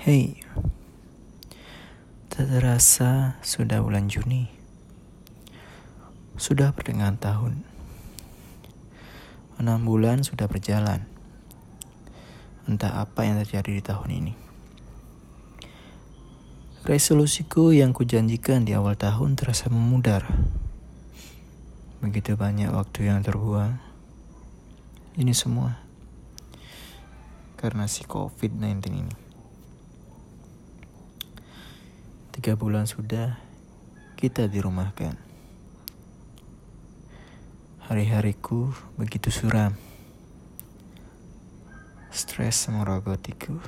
Hey, tak terasa sudah bulan Juni. Sudah pertengahan tahun. Enam bulan sudah berjalan. Entah apa yang terjadi di tahun ini. Resolusiku yang kujanjikan di awal tahun terasa memudar. Begitu banyak waktu yang terbuang. Ini semua karena si COVID-19 ini. Tiga bulan sudah kita dirumahkan. Hari-hariku begitu suram. Stres merogotiku.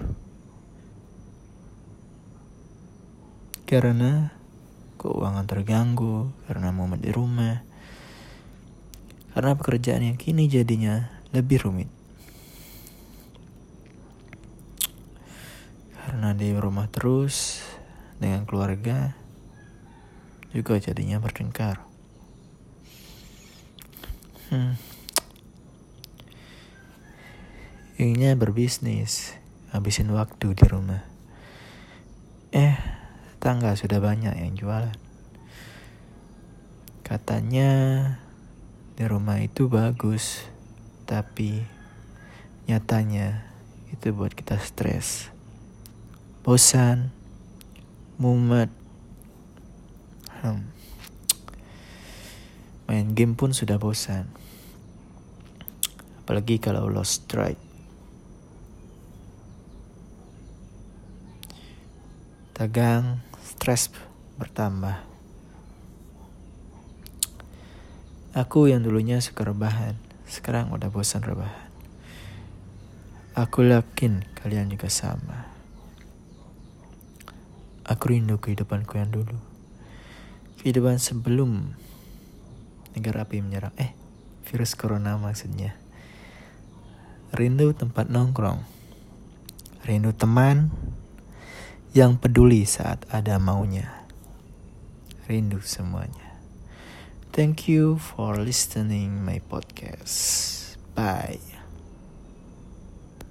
Karena keuangan terganggu, karena momen di rumah, karena pekerjaan yang kini jadinya lebih rumit. Karena di rumah terus, dengan keluarga juga jadinya bertengkar. Hmm. Inginnya berbisnis, habisin waktu di rumah. Eh, tangga sudah banyak yang jualan. Katanya di rumah itu bagus, tapi nyatanya itu buat kita stres, bosan, mumet. Hmm. Main game pun sudah bosan. Apalagi kalau lost strike. Tegang, stres bertambah. Aku yang dulunya suka rebahan, sekarang udah bosan rebahan. Aku yakin kalian juga sama. Aku rindu kehidupanku yang dulu. Kehidupan sebelum negara api menyerang. Eh, virus corona maksudnya. Rindu tempat nongkrong. Rindu teman yang peduli saat ada maunya. Rindu semuanya. Thank you for listening my podcast. Bye.